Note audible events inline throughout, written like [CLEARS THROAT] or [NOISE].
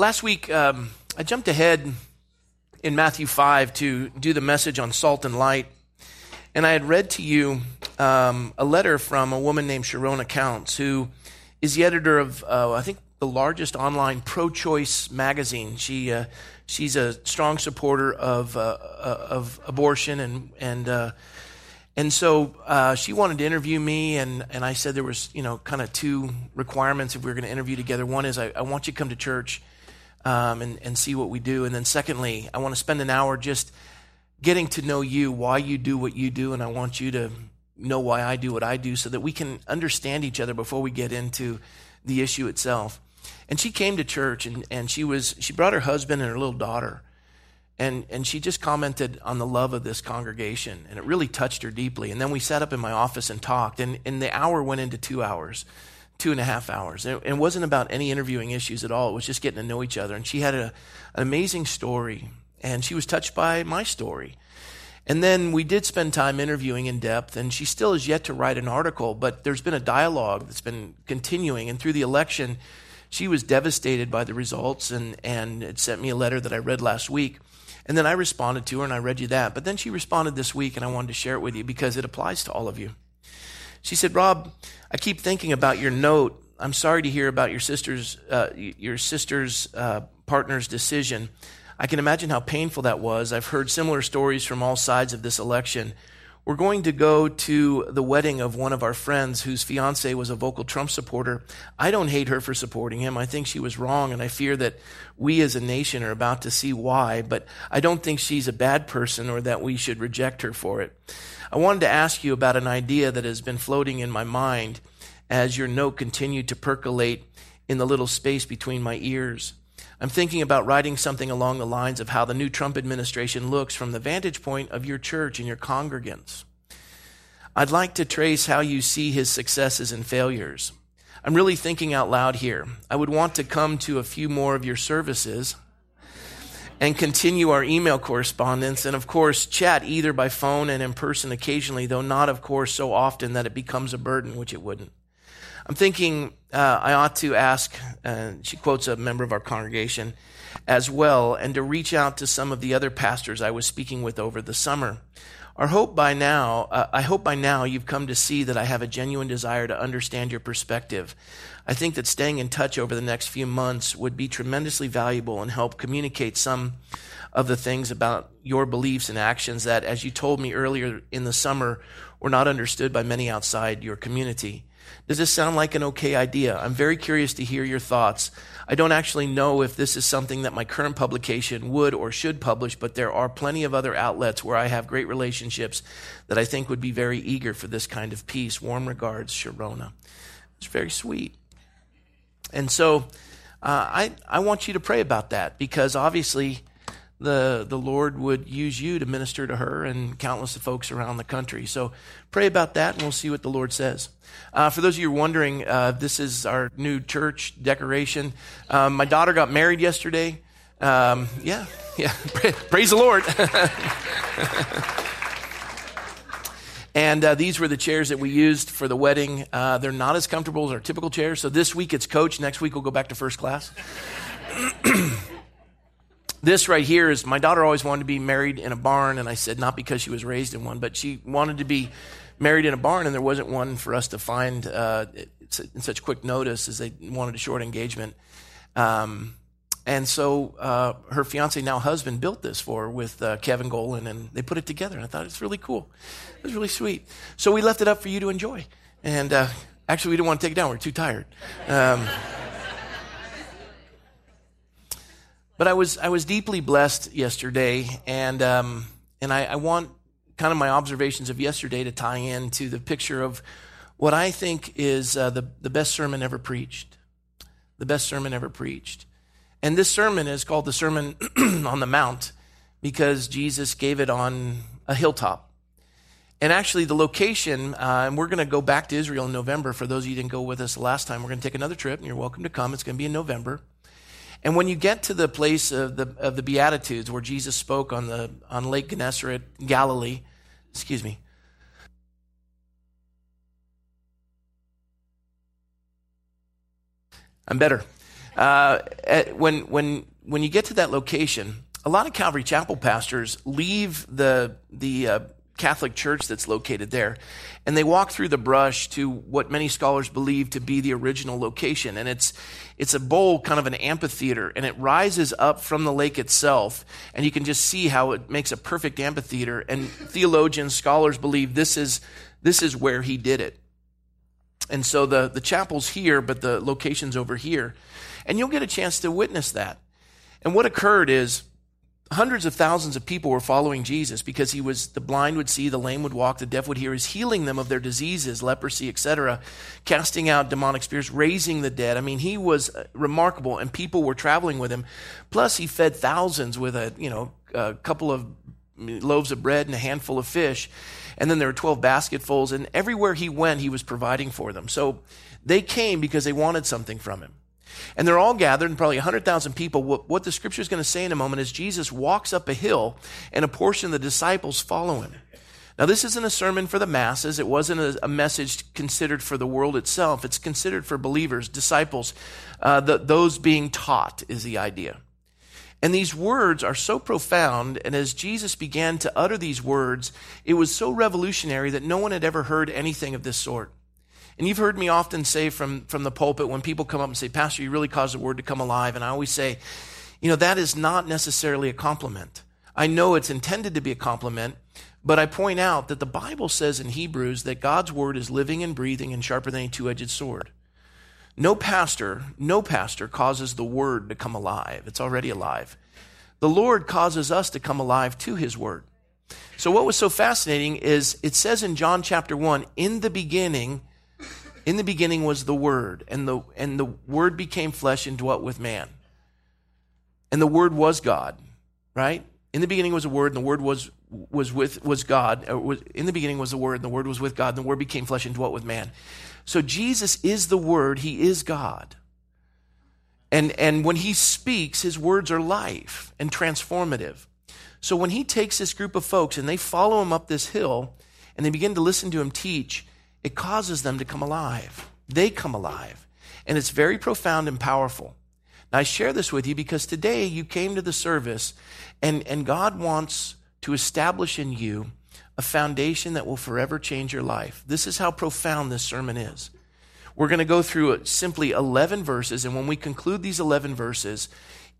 last week, um, I jumped ahead in Matthew 5 to do the message on salt and light. And I had read to you um, a letter from a woman named Sharona Coutts, who is the editor of, uh, I think, the largest online pro-choice magazine. She uh, she's a strong supporter of uh, uh of abortion and and uh, and so uh, she wanted to interview me, and, and I said there was you know kind of two requirements if we were going to interview together. One is I, I want you to come to church um, and and see what we do, and then secondly, I want to spend an hour just getting to know you, why you do what you do, and I want you to know why I do what I do, so that we can understand each other before we get into the issue itself. And she came to church and, and she was she brought her husband and her little daughter. And and she just commented on the love of this congregation. And it really touched her deeply. And then we sat up in my office and talked. And, and the hour went into two hours, two and a half hours. And it wasn't about any interviewing issues at all. It was just getting to know each other. And she had a, an amazing story. And she was touched by my story. And then we did spend time interviewing in depth, and she still has yet to write an article, but there's been a dialogue that's been continuing. And through the election, she was devastated by the results and, and it sent me a letter that I read last week. And then I responded to her and I read you that. But then she responded this week and I wanted to share it with you because it applies to all of you. She said, Rob, I keep thinking about your note. I'm sorry to hear about your sister's, uh, your sister's uh, partner's decision. I can imagine how painful that was. I've heard similar stories from all sides of this election. We're going to go to the wedding of one of our friends whose fiance was a vocal Trump supporter. I don't hate her for supporting him. I think she was wrong, and I fear that we as a nation are about to see why, but I don't think she's a bad person or that we should reject her for it. I wanted to ask you about an idea that has been floating in my mind as your note continued to percolate in the little space between my ears. I'm thinking about writing something along the lines of how the new Trump administration looks from the vantage point of your church and your congregants. I'd like to trace how you see his successes and failures. I'm really thinking out loud here. I would want to come to a few more of your services and continue our email correspondence and, of course, chat either by phone and in person occasionally, though not, of course, so often that it becomes a burden, which it wouldn't. I'm thinking uh, I ought to ask, uh, she quotes a member of our congregation as well, and to reach out to some of the other pastors I was speaking with over the summer. Our hope by now, uh, I hope by now you've come to see that I have a genuine desire to understand your perspective. I think that staying in touch over the next few months would be tremendously valuable and help communicate some of the things about your beliefs and actions that, as you told me earlier in the summer, were not understood by many outside your community. Does this sound like an okay idea? I'm very curious to hear your thoughts. I don't actually know if this is something that my current publication would or should publish, but there are plenty of other outlets where I have great relationships that I think would be very eager for this kind of piece. Warm regards, Sharona. It's very sweet. And so uh, I, I want you to pray about that because obviously the, the Lord would use you to minister to her and countless of folks around the country. So pray about that and we'll see what the Lord says. Uh, for those of you wondering, uh, this is our new church decoration. Um, my daughter got married yesterday. Um, yeah, yeah. [LAUGHS] Praise the Lord. [LAUGHS] and uh, these were the chairs that we used for the wedding. Uh, they're not as comfortable as our typical chairs. So this week it's coach. Next week we'll go back to first class. [CLEARS THROAT] this right here is my daughter always wanted to be married in a barn, and I said not because she was raised in one, but she wanted to be married in a barn, and there wasn't one for us to find uh, in such quick notice as they wanted a short engagement. Um, and so uh, her fiance, now husband, built this for her with uh, Kevin Golan, and they put it together. And I thought it's really cool. It was really sweet. So we left it up for you to enjoy. And uh, actually, we didn't want to take it down. We are too tired. Um, But I was I was deeply blessed yesterday, and um, and I, I want kind of my observations of yesterday to tie into the picture of what I think is uh, the the best sermon ever preached, the best sermon ever preached, and this sermon is called the Sermon [CLEARS THROAT] on the Mount because Jesus gave it on a hilltop. And actually, the location, uh, and we're going to go back to Israel in November. For those of you who didn't go with us last time, we're going to take another trip, and you're welcome to come. It's going to be in November. And when you get to the place of the, of the Beatitudes where Jesus spoke on, the, on Lake Gennesaret, Galilee, excuse me, I'm better. Uh, when, when, when you get to that location, a lot of Calvary Chapel pastors leave the, the uh, Catholic church that's located there, and they walk through the brush to what many scholars believe to be the original location. And it's, it's a bowl, kind of an amphitheater, and it rises up from the lake itself, and you can just see how it makes a perfect amphitheater. And theologians, scholars believe this is, this is where he did it. And so the, the chapel's here, but the location's over here. And you'll get a chance to witness that. And what occurred is hundreds of thousands of people were following Jesus because he was the blind would see, the lame would walk, the deaf would hear. He's healing them of their diseases, leprosy, etc., casting out demonic spirits, raising the dead. I mean, he was uh, remarkable, and people were traveling with him. Plus, he fed thousands with a you know a couple of loaves of bread and a handful of fish. And then there were 12 basketfuls, and everywhere he went, he was providing for them. So they came because they wanted something from him. And they're all gathered, and probably 100,000 people. What, what the scripture is going to say in a moment is Jesus walks up a hill, and a portion of the disciples follow him. Now, this isn't a sermon for the masses. It wasn't a, a message considered for the world itself. It's considered for believers, disciples. Uh, the, those being taught is the idea. And these words are so profound, and as Jesus began to utter these words, it was so revolutionary that no one had ever heard anything of this sort. And you've heard me often say from, from the pulpit when people come up and say, Pastor, you really caused the word to come alive. And I always say, you know, that is not necessarily a compliment. I know it's intended to be a compliment, but I point out that the Bible says in Hebrews that God's word is living and breathing and sharper than a two edged sword. No pastor, no pastor causes the word to come alive. It's already alive. The Lord causes us to come alive to his word. So, what was so fascinating is it says in John chapter 1 in the beginning, in the beginning was the Word, and the, and the Word became flesh and dwelt with man. And the Word was God, right? In the beginning was the Word, and the Word was, was with was God. Uh, was, in the beginning was the Word, and the Word was with God, and the Word became flesh and dwelt with man. So Jesus is the Word, He is God. And, and when He speaks, His words are life and transformative. So when He takes this group of folks and they follow Him up this hill, and they begin to listen to Him teach, it causes them to come alive. They come alive. And it's very profound and powerful. Now, I share this with you because today you came to the service and, and God wants to establish in you a foundation that will forever change your life. This is how profound this sermon is. We're going to go through simply 11 verses, and when we conclude these 11 verses,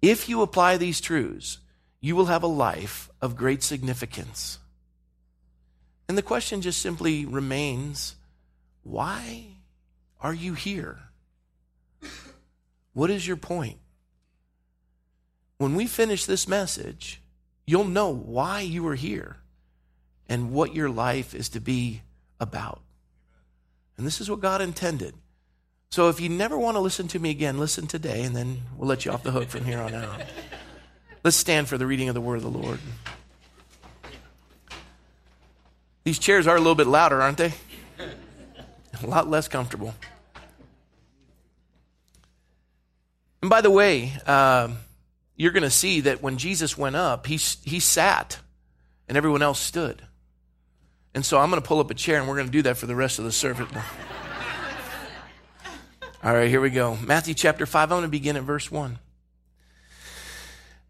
if you apply these truths, you will have a life of great significance. And the question just simply remains why are you here? What is your point? When we finish this message, you'll know why you are here and what your life is to be about. And this is what God intended. So if you never want to listen to me again, listen today, and then we'll let you off the hook from here on out. Let's stand for the reading of the word of the Lord. These chairs are a little bit louder, aren't they? A lot less comfortable. And by the way, uh, you're going to see that when Jesus went up, he, he sat and everyone else stood. And so I'm going to pull up a chair and we're going to do that for the rest of the service. [LAUGHS] All right, here we go. Matthew chapter 5, I'm going to begin at verse 1.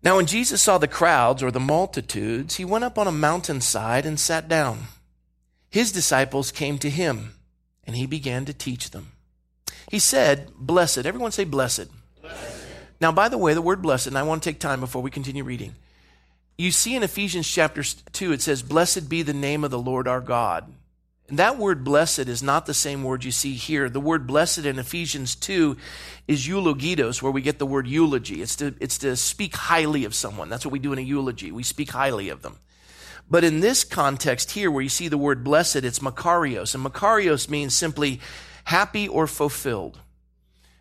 Now, when Jesus saw the crowds or the multitudes, he went up on a mountainside and sat down. His disciples came to him and he began to teach them. He said, Blessed. Everyone say, Blessed. blessed. Now, by the way, the word blessed, and I want to take time before we continue reading. You see in Ephesians chapter 2, it says, Blessed be the name of the Lord our God. And that word blessed is not the same word you see here. The word blessed in Ephesians 2 is eulogetos, where we get the word eulogy. It's to, it's to speak highly of someone. That's what we do in a eulogy. We speak highly of them. But in this context here, where you see the word blessed, it's Makarios. And Makarios means simply happy or fulfilled.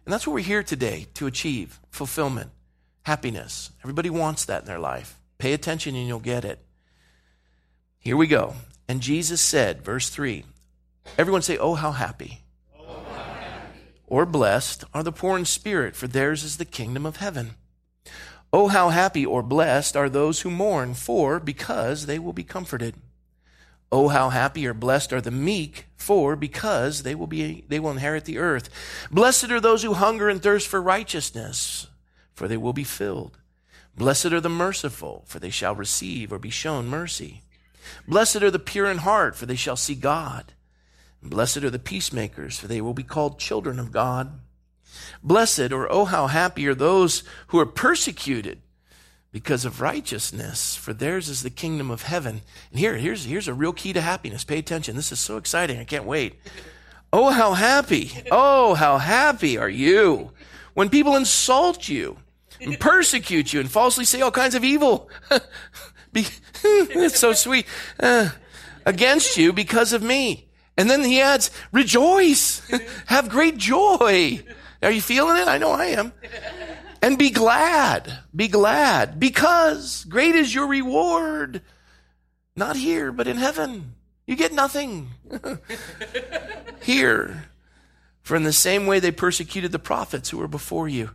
And that's what we're here today to achieve fulfillment, happiness. Everybody wants that in their life. Pay attention and you'll get it. Here we go. And Jesus said, verse 3, everyone say, Oh, how happy. Oh, how happy. Or blessed are the poor in spirit, for theirs is the kingdom of heaven. Oh, how happy or blessed are those who mourn, for because they will be comforted. Oh, how happy or blessed are the meek, for because they will be, they will inherit the earth. Blessed are those who hunger and thirst for righteousness, for they will be filled. Blessed are the merciful, for they shall receive or be shown mercy. Blessed are the pure in heart, for they shall see God. Blessed are the peacemakers, for they will be called children of God. Blessed, or oh, how happy are those who are persecuted because of righteousness, for theirs is the kingdom of heaven. And here, here's, here's a real key to happiness. Pay attention. This is so exciting. I can't wait. Oh, how happy. Oh, how happy are you when people insult you and persecute you and falsely say all kinds of evil. [LAUGHS] [LAUGHS] it's so sweet. Uh, against you because of me. And then he adds, rejoice, [LAUGHS] have great joy. Are you feeling it? I know I am. And be glad, be glad, because great is your reward. Not here, but in heaven. You get nothing [LAUGHS] here. For in the same way they persecuted the prophets who were before you.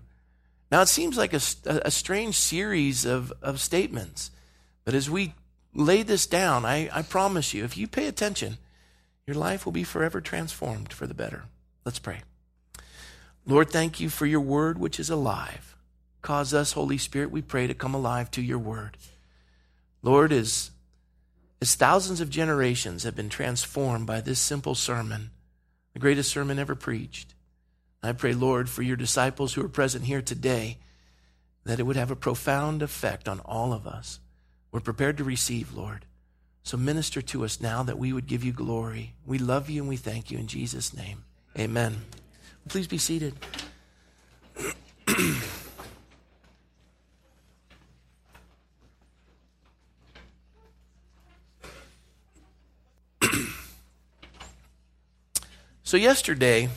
Now it seems like a, a strange series of, of statements. But as we lay this down, I, I promise you, if you pay attention, your life will be forever transformed for the better. Let's pray. Lord, thank you for your word, which is alive. Cause us, Holy Spirit, we pray, to come alive to your word. Lord, as, as thousands of generations have been transformed by this simple sermon, the greatest sermon ever preached, I pray, Lord, for your disciples who are present here today, that it would have a profound effect on all of us. We're prepared to receive, Lord. So minister to us now that we would give you glory. We love you and we thank you in Jesus' name. Amen. Please be seated. [CLEARS THROAT] so, yesterday,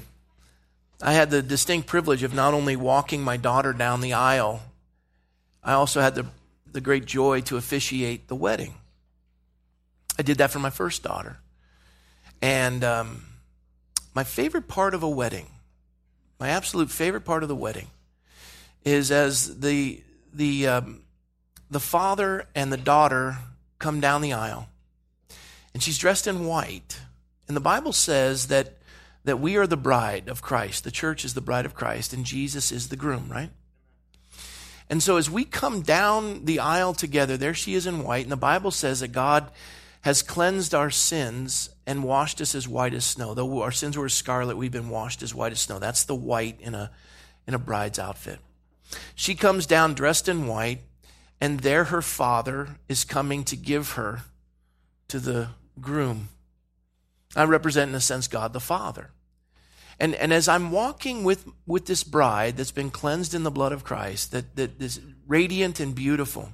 I had the distinct privilege of not only walking my daughter down the aisle, I also had the the great joy to officiate the wedding. I did that for my first daughter. And um, my favorite part of a wedding, my absolute favorite part of the wedding, is as the, the, um, the father and the daughter come down the aisle. And she's dressed in white. And the Bible says that, that we are the bride of Christ. The church is the bride of Christ, and Jesus is the groom, right? And so as we come down the aisle together, there she is in white, and the Bible says that God has cleansed our sins and washed us as white as snow. Though our sins were scarlet, we've been washed as white as snow. That's the white in a, in a bride's outfit. She comes down dressed in white, and there her father is coming to give her to the groom. I represent, in a sense, God the Father. And, and as I'm walking with, with this bride that's been cleansed in the blood of Christ, that, that is radiant and beautiful,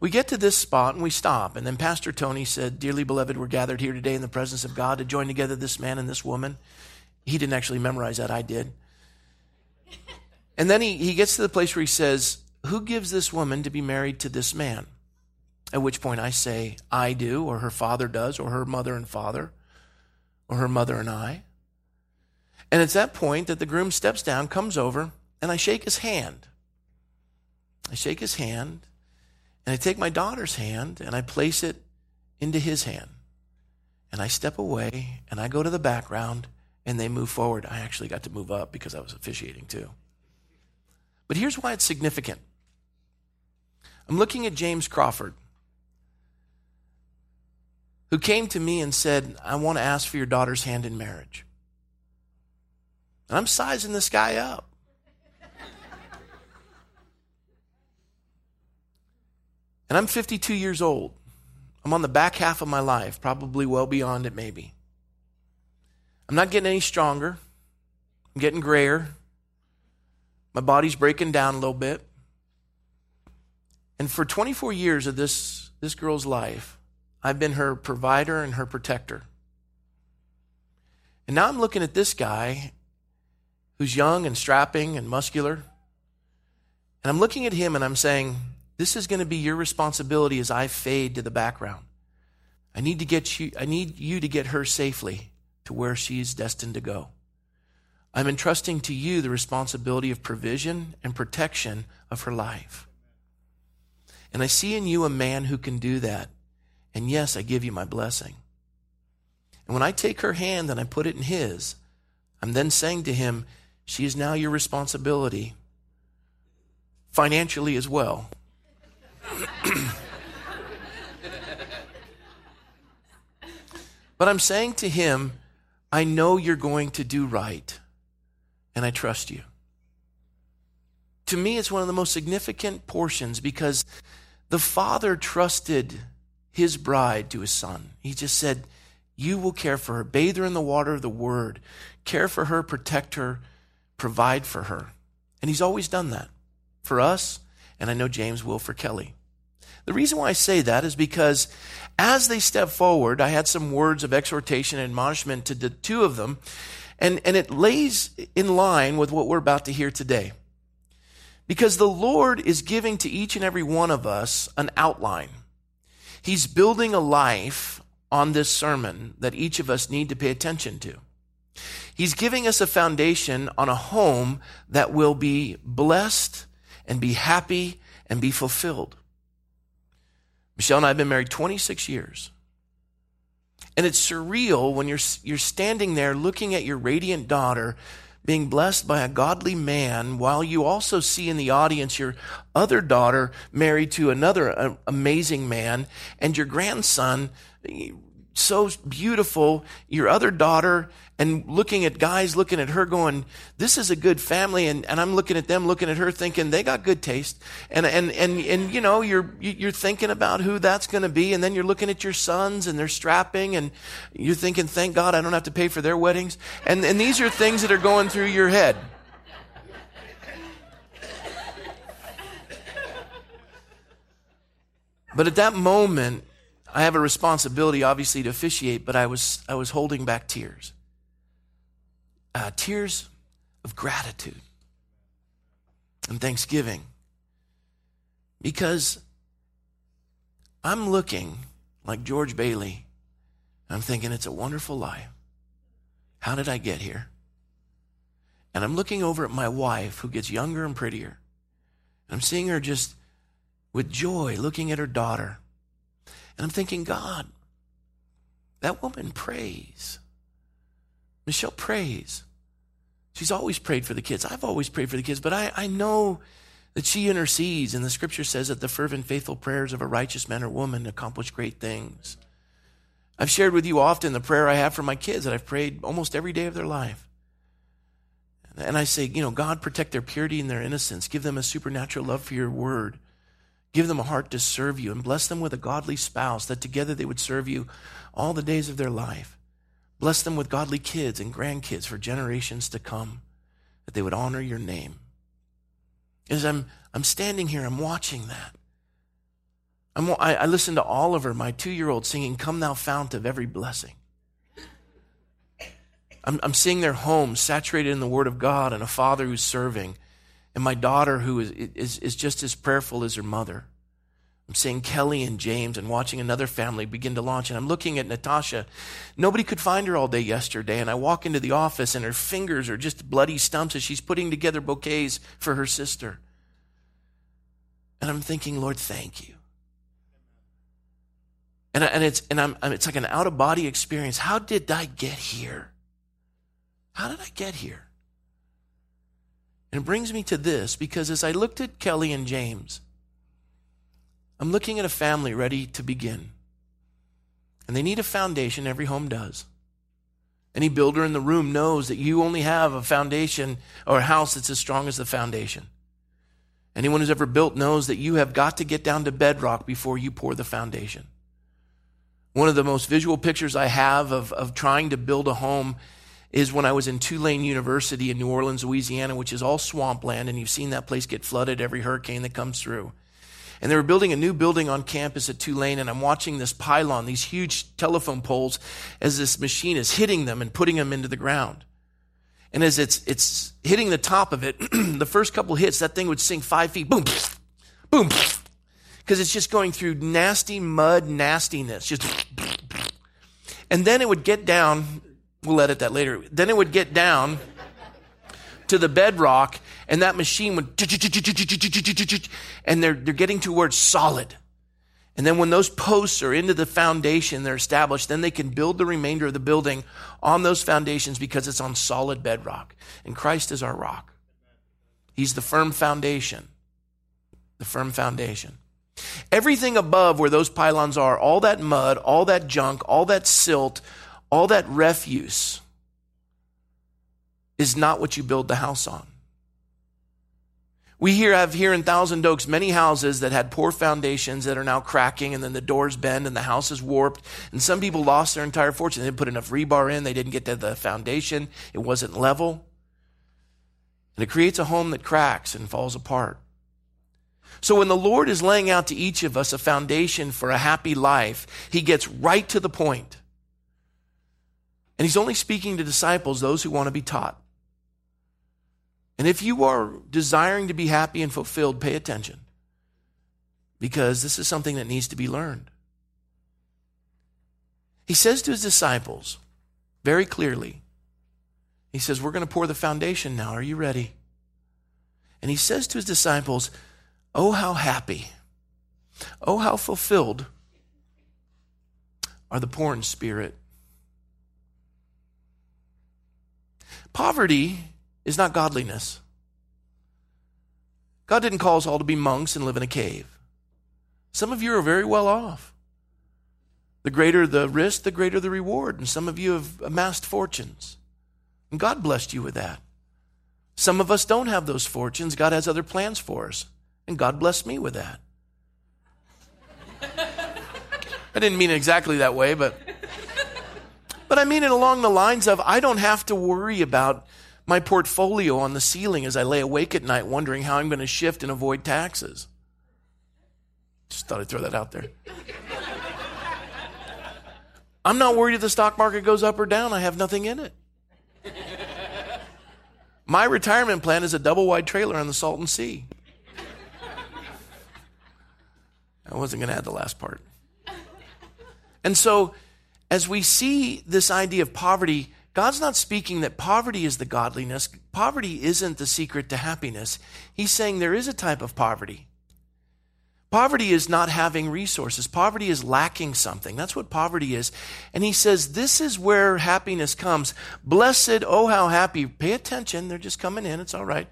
we get to this spot and we stop. And then Pastor Tony said, Dearly beloved, we're gathered here today in the presence of God to join together this man and this woman. He didn't actually memorize that, I did. And then he, he gets to the place where he says, Who gives this woman to be married to this man? At which point I say, I do, or her father does, or her mother and father, or her mother and I. And it's that point that the groom steps down, comes over, and I shake his hand. I shake his hand, and I take my daughter's hand and I place it into his hand. And I step away and I go to the background and they move forward. I actually got to move up because I was officiating too. But here's why it's significant. I'm looking at James Crawford, who came to me and said, I want to ask for your daughter's hand in marriage. And I'm sizing this guy up. And I'm 52 years old. I'm on the back half of my life, probably well beyond it, maybe. I'm not getting any stronger. I'm getting grayer. My body's breaking down a little bit. And for 24 years of this, this girl's life, I've been her provider and her protector. And now I'm looking at this guy who's young and strapping and muscular. And I'm looking at him and I'm saying, This is going to be your responsibility as I fade to the background. I need to get you, I need you to get her safely to where she's destined to go. I'm entrusting to you the responsibility of provision and protection of her life. And I see in you a man who can do that. And yes, I give you my blessing. And when I take her hand and I put it in his, I'm then saying to him, She is now your responsibility, financially as well. [CLEARS THROAT] but I'm saying to him, I know you're going to do right, and I trust you. To me, it's one of the most significant portions because the father trusted his bride to his son. He just said, You will care for her, bathe her in the water of the word, care for her, protect her, provide for her. And he's always done that for us, and I know James will for Kelly. The reason why I say that is because as they step forward, I had some words of exhortation and admonishment to the two of them, and, and it lays in line with what we're about to hear today. Because the Lord is giving to each and every one of us an outline. He's building a life on this sermon that each of us need to pay attention to. He's giving us a foundation on a home that will be blessed and be happy and be fulfilled. Michelle and I have been married 26 years. And it's surreal when you're, you're standing there looking at your radiant daughter being blessed by a godly man while you also see in the audience your other daughter married to another uh, amazing man and your grandson so beautiful, your other daughter, and looking at guys looking at her going, this is a good family. And, and I'm looking at them looking at her thinking they got good taste. And, and, and, and, you know, you're, you're thinking about who that's going to be. And then you're looking at your sons and they're strapping and you're thinking, thank God I don't have to pay for their weddings. And, and these are things that are going through your head. But at that moment, I have a responsibility, obviously, to officiate, but I was, I was holding back tears. Uh, tears of gratitude and thanksgiving. Because I'm looking like George Bailey. I'm thinking it's a wonderful life. How did I get here? And I'm looking over at my wife who gets younger and prettier. I'm seeing her just with joy looking at her daughter. And I'm thinking, God, that woman prays. Michelle prays. She's always prayed for the kids. I've always prayed for the kids, but I, I know that she intercedes, and the scripture says that the fervent, faithful prayers of a righteous man or woman accomplish great things. I've shared with you often the prayer I have for my kids that I've prayed almost every day of their life. And I say, you know, God, protect their purity and their innocence. Give them a supernatural love for your word. Give them a heart to serve you and bless them with a godly spouse that together they would serve you all the days of their life. Bless them with godly kids and grandkids for generations to come, that they would honor your name. As I'm, I'm standing here, I'm watching that. I'm, I, I listen to Oliver, my two year old, singing, Come Thou Fount of Every Blessing. I'm, I'm seeing their home saturated in the Word of God and a father who's serving and my daughter, who is, is, is just as prayerful as her mother. I'm seeing Kelly and James and watching another family begin to launch. And I'm looking at Natasha. Nobody could find her all day yesterday. And I walk into the office and her fingers are just bloody stumps as she's putting together bouquets for her sister. And I'm thinking, Lord, thank you. And, I, and it's, and I'm, it's like an out of body experience. How did I get here? How did I get here? And it brings me to this because as I looked at Kelly and James, I'm looking at a family ready to begin. And they need a foundation, every home does. Any builder in the room knows that you only have a foundation or a house that's as strong as the foundation. Anyone who's ever built knows that you have got to get down to bedrock before you pour the foundation. One of the most visual pictures I have of, of trying to build a home is when I was in Tulane University in New Orleans, Louisiana, which is all swampland, and you've seen that place get flooded every hurricane that comes through. And they were building a new building on campus at Tulane, and I'm watching this pylon, these huge telephone poles, as this machine is hitting them and putting them into the ground. And as it's, it's hitting the top of it, [CLEARS THROAT] the first couple hits, that thing would sink five feet, boom, [SNIFFS] boom, [SNIFFS] because it's just going through nasty mud nastiness, just, [SNIFFS] and then it would get down We'll edit that later. Then it would get down to the bedrock, and that machine would, and they're, they're getting towards solid. And then when those posts are into the foundation, they're established, then they can build the remainder of the building on those foundations because it's on solid bedrock. And Christ is our rock. He's the firm foundation. The firm foundation. Everything above where those pylons are, all that mud, all that junk, all that silt, all that refuse is not what you build the house on. We here have here in Thousand Oaks many houses that had poor foundations that are now cracking, and then the doors bend and the house is warped. And some people lost their entire fortune. They didn't put enough rebar in, they didn't get to the foundation, it wasn't level. And it creates a home that cracks and falls apart. So when the Lord is laying out to each of us a foundation for a happy life, he gets right to the point. And he's only speaking to disciples, those who want to be taught. And if you are desiring to be happy and fulfilled, pay attention because this is something that needs to be learned. He says to his disciples very clearly, he says, We're going to pour the foundation now. Are you ready? And he says to his disciples, Oh, how happy, oh, how fulfilled are the poor in spirit. Poverty is not godliness. God didn't call us all to be monks and live in a cave. Some of you are very well off. The greater the risk, the greater the reward. And some of you have amassed fortunes. And God blessed you with that. Some of us don't have those fortunes. God has other plans for us. And God blessed me with that. [LAUGHS] I didn't mean it exactly that way, but but I mean it along the lines of I don't have to worry about my portfolio on the ceiling as I lay awake at night wondering how I'm going to shift and avoid taxes. Just thought I'd throw that out there. [LAUGHS] I'm not worried if the stock market goes up or down. I have nothing in it. My retirement plan is a double wide trailer on the Salton Sea. I wasn't going to add the last part. And so, as we see this idea of poverty God's not speaking that poverty is the godliness. Poverty isn't the secret to happiness. He's saying there is a type of poverty. Poverty is not having resources. Poverty is lacking something. That's what poverty is. And he says, This is where happiness comes. Blessed, oh, how happy. Pay attention. They're just coming in. It's all right.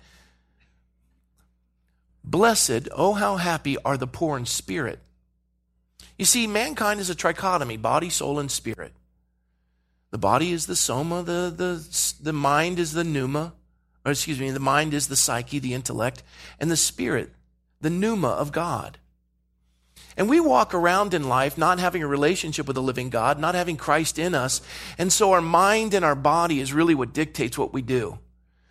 Blessed, oh, how happy are the poor in spirit. You see, mankind is a trichotomy body, soul, and spirit. The body is the soma, the, the, the mind is the pneuma, or excuse me, the mind is the psyche, the intellect, and the spirit, the pneuma of God. And we walk around in life not having a relationship with the living God, not having Christ in us. And so our mind and our body is really what dictates what we do.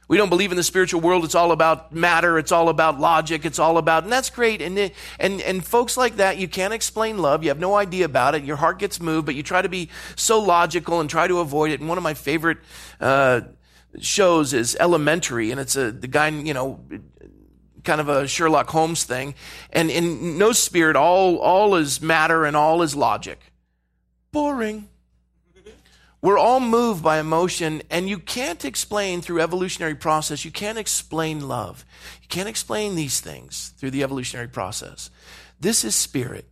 We don't believe in the spiritual world. It's all about matter. It's all about logic. It's all about, and that's great. And, and, and folks like that, you can't explain love. You have no idea about it. Your heart gets moved, but you try to be so logical and try to avoid it. And one of my favorite, uh, shows is Elementary, and it's a, the guy, you know, kind of a Sherlock Holmes thing. And in no spirit, all, all is matter and all is logic. Boring. We're all moved by emotion, and you can't explain through evolutionary process, you can't explain love. You can't explain these things through the evolutionary process. This is spirit.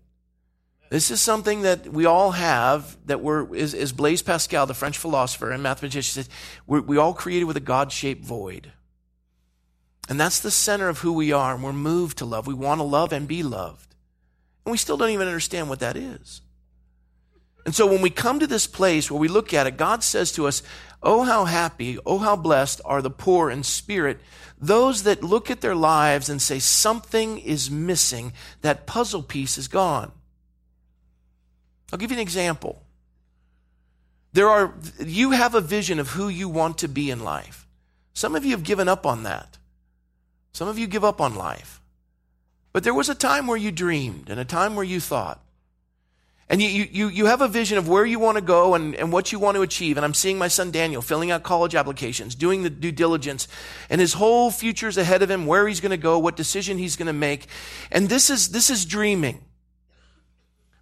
This is something that we all have that we're, is, is Blaise Pascal, the French philosopher and mathematician, says, we're, we all created with a God shaped void. And that's the center of who we are, and we're moved to love. We want to love and be loved. And we still don't even understand what that is. And so when we come to this place where we look at it, God says to us, Oh, how happy, oh, how blessed are the poor in spirit, those that look at their lives and say, Something is missing. That puzzle piece is gone. I'll give you an example. There are, you have a vision of who you want to be in life. Some of you have given up on that. Some of you give up on life. But there was a time where you dreamed and a time where you thought. And you, you, you have a vision of where you want to go and, and what you want to achieve. And I'm seeing my son Daniel filling out college applications, doing the due diligence, and his whole future's ahead of him, where he's going to go, what decision he's going to make. And this is, this is dreaming.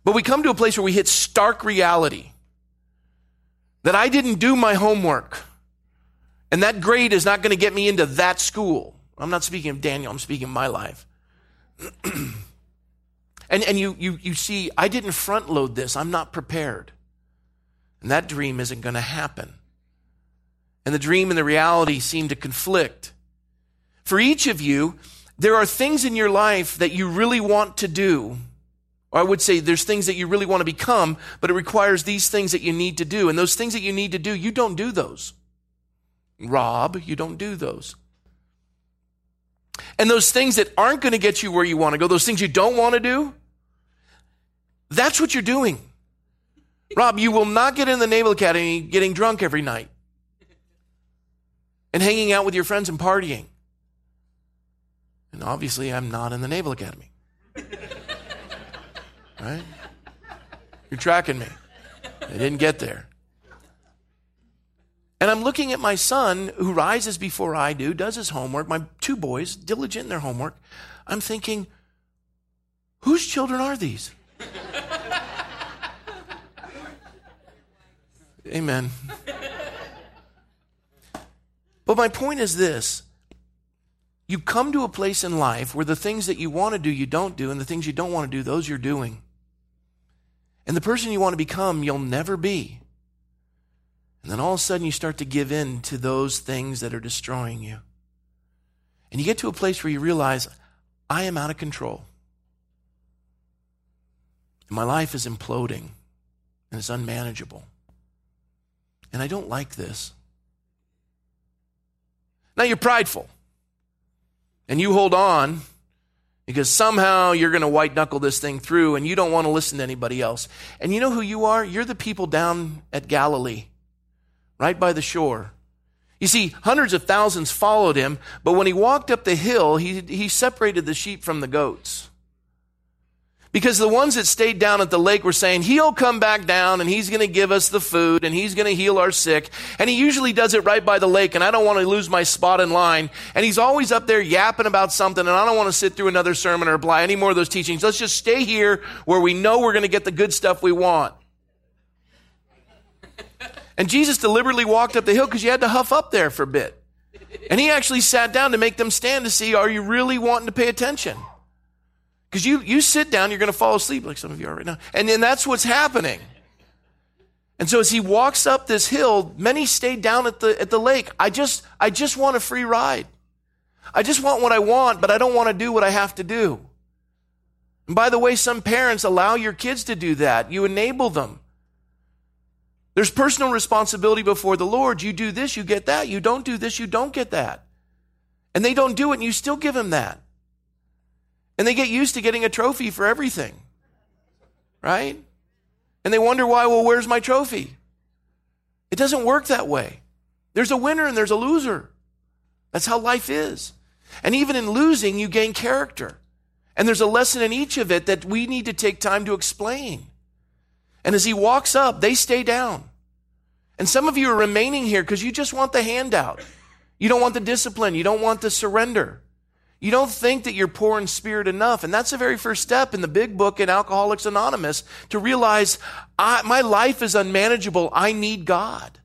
But we come to a place where we hit stark reality that I didn't do my homework. And that grade is not going to get me into that school. I'm not speaking of Daniel, I'm speaking of my life. [CLEARS THROAT] And, and you, you, you see, I didn't front load this. I'm not prepared. And that dream isn't going to happen. And the dream and the reality seem to conflict. For each of you, there are things in your life that you really want to do. Or I would say there's things that you really want to become, but it requires these things that you need to do. And those things that you need to do, you don't do those. Rob, you don't do those. And those things that aren't going to get you where you want to go, those things you don't want to do, that's what you're doing. Rob, you will not get in the Naval Academy getting drunk every night and hanging out with your friends and partying. And obviously, I'm not in the Naval Academy. right? You're tracking me. I didn't get there. And I'm looking at my son who rises before I do, does his homework, my two boys, diligent in their homework. I'm thinking, whose children are these? [LAUGHS] Amen. But my point is this you come to a place in life where the things that you want to do, you don't do, and the things you don't want to do, those you're doing. And the person you want to become, you'll never be. And then all of a sudden, you start to give in to those things that are destroying you. And you get to a place where you realize, I am out of control. And my life is imploding and it's unmanageable. And I don't like this. Now you're prideful. And you hold on because somehow you're going to white knuckle this thing through and you don't want to listen to anybody else. And you know who you are? You're the people down at Galilee, right by the shore. You see, hundreds of thousands followed him, but when he walked up the hill, he, he separated the sheep from the goats. Because the ones that stayed down at the lake were saying, He'll come back down and He's going to give us the food and He's going to heal our sick. And He usually does it right by the lake and I don't want to lose my spot in line. And He's always up there yapping about something and I don't want to sit through another sermon or apply any more of those teachings. Let's just stay here where we know we're going to get the good stuff we want. And Jesus deliberately walked up the hill because you had to huff up there for a bit. And He actually sat down to make them stand to see, are you really wanting to pay attention? Because you, you sit down, you're going to fall asleep like some of you are right now. And then that's what's happening. And so as he walks up this hill, many stayed down at the, at the lake. I just, I just want a free ride. I just want what I want, but I don't want to do what I have to do. And by the way, some parents allow your kids to do that. You enable them. There's personal responsibility before the Lord. You do this, you get that. You don't do this, you don't get that. And they don't do it, and you still give them that. And they get used to getting a trophy for everything. Right? And they wonder why, well, where's my trophy? It doesn't work that way. There's a winner and there's a loser. That's how life is. And even in losing, you gain character. And there's a lesson in each of it that we need to take time to explain. And as he walks up, they stay down. And some of you are remaining here because you just want the handout. You don't want the discipline. You don't want the surrender. You don't think that you're poor in spirit enough. And that's the very first step in the big book in Alcoholics Anonymous to realize my life is unmanageable. I need God.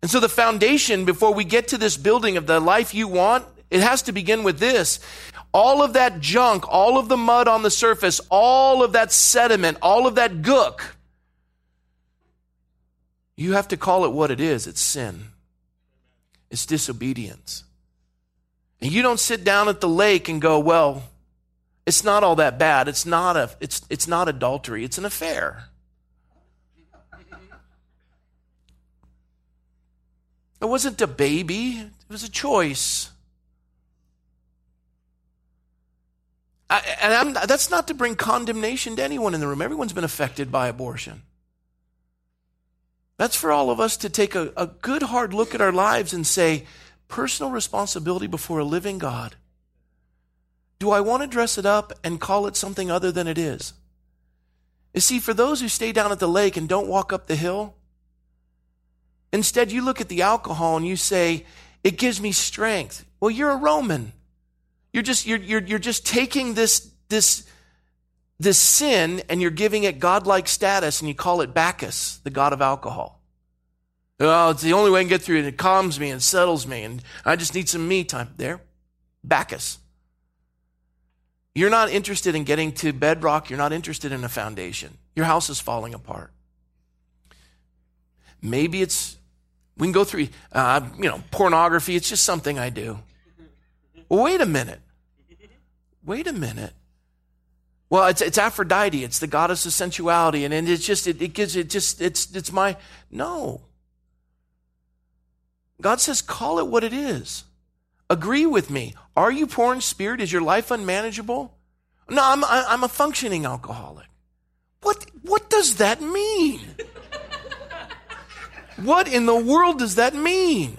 And so the foundation before we get to this building of the life you want, it has to begin with this. All of that junk, all of the mud on the surface, all of that sediment, all of that gook, you have to call it what it is. It's sin. It's disobedience. And you don't sit down at the lake and go, well, it's not all that bad. It's not a it's it's not adultery. It's an affair. It wasn't a baby. It was a choice. I, and I'm, that's not to bring condemnation to anyone in the room. Everyone's been affected by abortion. That's for all of us to take a, a good hard look at our lives and say, personal responsibility before a living God. Do I want to dress it up and call it something other than it is? You see, for those who stay down at the lake and don't walk up the hill, instead you look at the alcohol and you say, it gives me strength. Well, you're a Roman. You're just, you're, you're, you're just taking this, this, this sin and you're giving it godlike status and you call it Bacchus, the god of alcohol. Oh, it's the only way I can get through it. It calms me and settles me, and I just need some me time. There, Bacchus. You're not interested in getting to bedrock. You're not interested in a foundation. Your house is falling apart. Maybe it's, we can go through, uh, you know, pornography. It's just something I do. Well, wait a minute. Wait a minute. Well, it's, it's Aphrodite. It's the goddess of sensuality. And, and it's just, it, it gives, it just, it's, it's my, no. God says, call it what it is. Agree with me. Are you poor in spirit? Is your life unmanageable? No, I'm, I'm a functioning alcoholic. What, what does that mean? [LAUGHS] what in the world does that mean?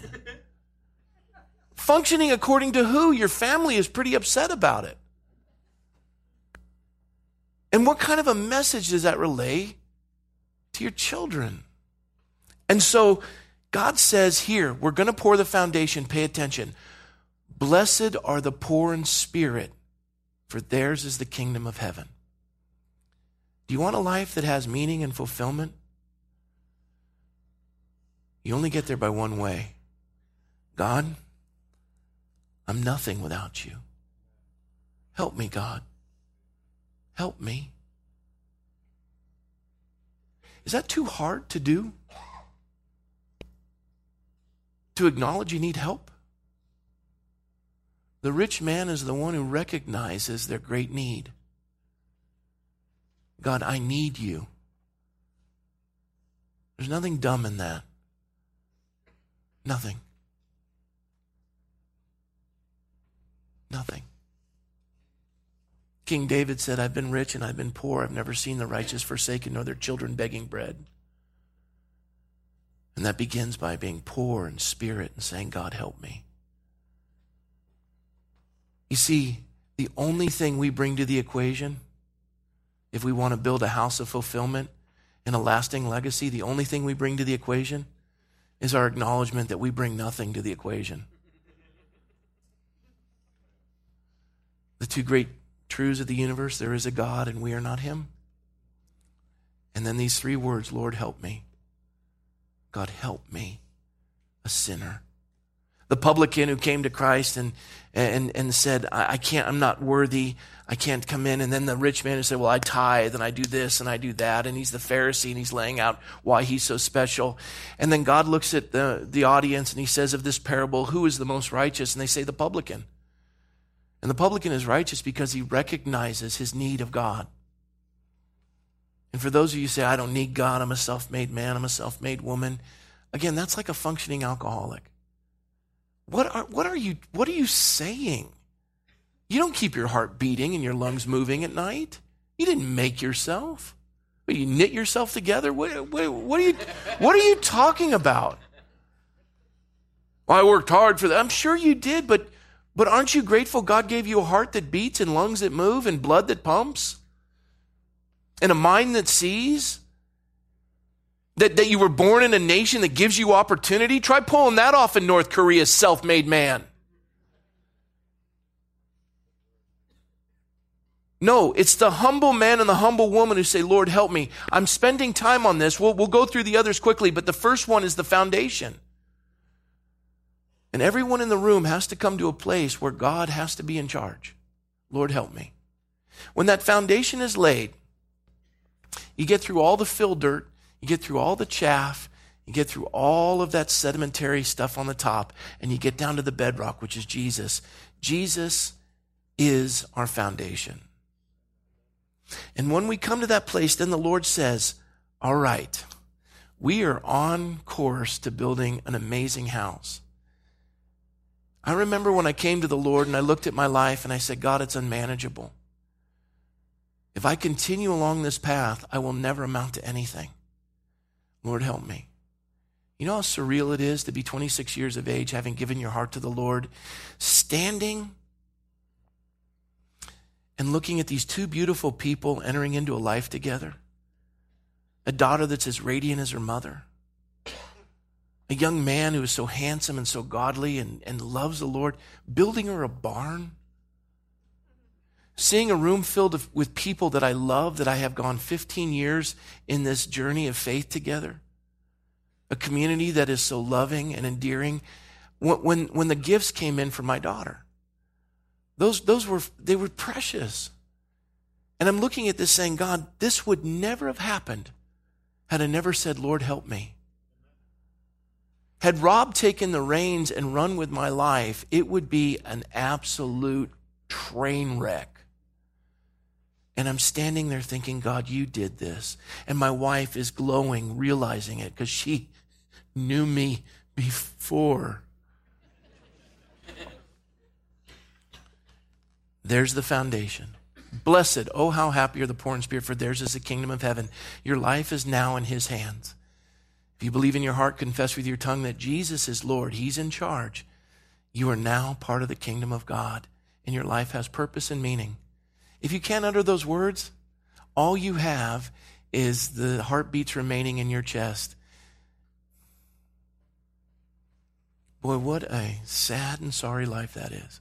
Functioning according to who? Your family is pretty upset about it. And what kind of a message does that relay to your children? And so God says here, we're going to pour the foundation, pay attention. Blessed are the poor in spirit, for theirs is the kingdom of heaven. Do you want a life that has meaning and fulfillment? You only get there by one way God, I'm nothing without you. Help me, God. Help me. Is that too hard to do? To acknowledge you need help? The rich man is the one who recognizes their great need. God, I need you. There's nothing dumb in that. Nothing. Nothing. King David said, I've been rich and I've been poor. I've never seen the righteous forsaken nor their children begging bread. And that begins by being poor in spirit and saying, God, help me. You see, the only thing we bring to the equation, if we want to build a house of fulfillment and a lasting legacy, the only thing we bring to the equation is our acknowledgement that we bring nothing to the equation. The two great truths of the universe there is a God and we are not Him. And then these three words Lord, help me. God, help me, a sinner the publican who came to Christ and, and, and said, I, I, can't, I'm not worthy. I can't come in. And then the rich man who said, well, I tithe and I do this and I do that. And he's the Pharisee and he's laying out why he's so special. And then God looks at the, the audience and he says of this parable, who is the most righteous? And they say the publican. And the publican is righteous because he recognizes his need of God. And for those of you who say, I don't need God, I'm a self made man, I'm a self made woman, again, that's like a functioning alcoholic. What are, what are you what are you saying? You don't keep your heart beating and your lungs moving at night. You didn't make yourself. But you knit yourself together. What, what, what, are you what are you talking about? Well, I worked hard for that. I'm sure you did, but but aren't you grateful God gave you a heart that beats and lungs that move and blood that pumps? And a mind that sees? That, that you were born in a nation that gives you opportunity? Try pulling that off in North Korea's self made man. No, it's the humble man and the humble woman who say, Lord, help me. I'm spending time on this. We'll, we'll go through the others quickly, but the first one is the foundation. And everyone in the room has to come to a place where God has to be in charge. Lord, help me. When that foundation is laid, you get through all the fill dirt, you get through all the chaff, you get through all of that sedimentary stuff on the top, and you get down to the bedrock, which is Jesus. Jesus is our foundation. And when we come to that place, then the Lord says, All right, we are on course to building an amazing house. I remember when I came to the Lord and I looked at my life and I said, God, it's unmanageable. If I continue along this path, I will never amount to anything. Lord, help me. You know how surreal it is to be 26 years of age, having given your heart to the Lord, standing and looking at these two beautiful people entering into a life together? A daughter that's as radiant as her mother. A young man who is so handsome and so godly and, and loves the Lord, building her a barn. Seeing a room filled with people that I love, that I have gone 15 years in this journey of faith together. A community that is so loving and endearing. When, when, when the gifts came in for my daughter, Those, those were, they were precious. And I'm looking at this saying, God, this would never have happened had I never said, Lord, help me. Had Rob taken the reins and run with my life, it would be an absolute train wreck. And I'm standing there thinking, God, you did this. And my wife is glowing, realizing it because she knew me before. There's the foundation. Blessed, oh, how happy are the poor in spirit, for theirs is the kingdom of heaven. Your life is now in his hands. If you believe in your heart, confess with your tongue that Jesus is Lord, He's in charge, you are now part of the kingdom of God, and your life has purpose and meaning. If you can't utter those words, all you have is the heartbeats remaining in your chest. Boy, what a sad and sorry life that is.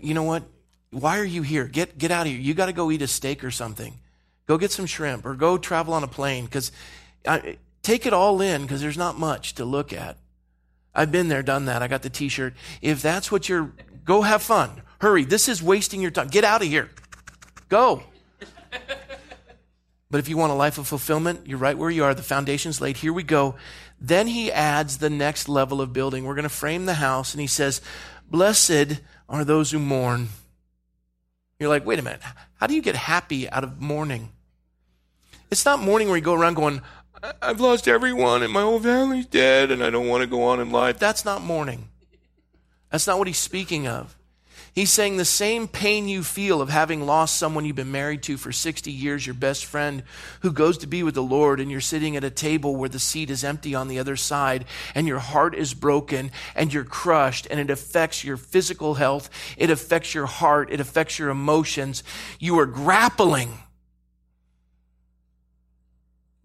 You know what? Why are you here? Get, get out of here. You got to go eat a steak or something. Go get some shrimp or go travel on a plane because take it all in because there's not much to look at. I've been there, done that. I got the t shirt. If that's what you're, go have fun. Hurry. This is wasting your time. Get out of here. Go. [LAUGHS] But if you want a life of fulfillment, you're right where you are. The foundation's laid. Here we go. Then he adds the next level of building. We're going to frame the house, and he says, Blessed are those who mourn. You're like, wait a minute. How do you get happy out of mourning? It's not mourning where you go around going, I've lost everyone and my whole family's dead and I don't want to go on in life. That's not mourning. That's not what he's speaking of. He's saying the same pain you feel of having lost someone you've been married to for 60 years, your best friend who goes to be with the Lord, and you're sitting at a table where the seat is empty on the other side, and your heart is broken, and you're crushed, and it affects your physical health, it affects your heart, it affects your emotions. You are grappling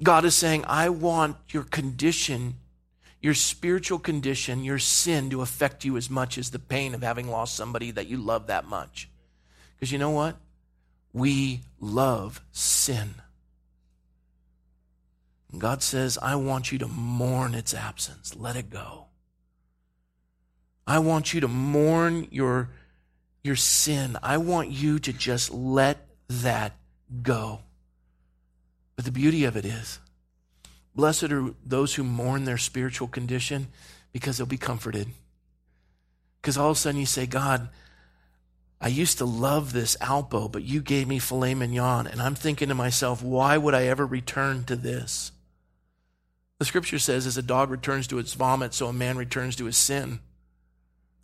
God is saying, I want your condition, your spiritual condition, your sin to affect you as much as the pain of having lost somebody that you love that much. Because you know what? We love sin. God says, I want you to mourn its absence. Let it go. I want you to mourn your, your sin. I want you to just let that go. But the beauty of it is, blessed are those who mourn their spiritual condition because they'll be comforted. Because all of a sudden you say, God, I used to love this Alpo, but you gave me filet mignon. And I'm thinking to myself, why would I ever return to this? The scripture says, as a dog returns to its vomit, so a man returns to his sin.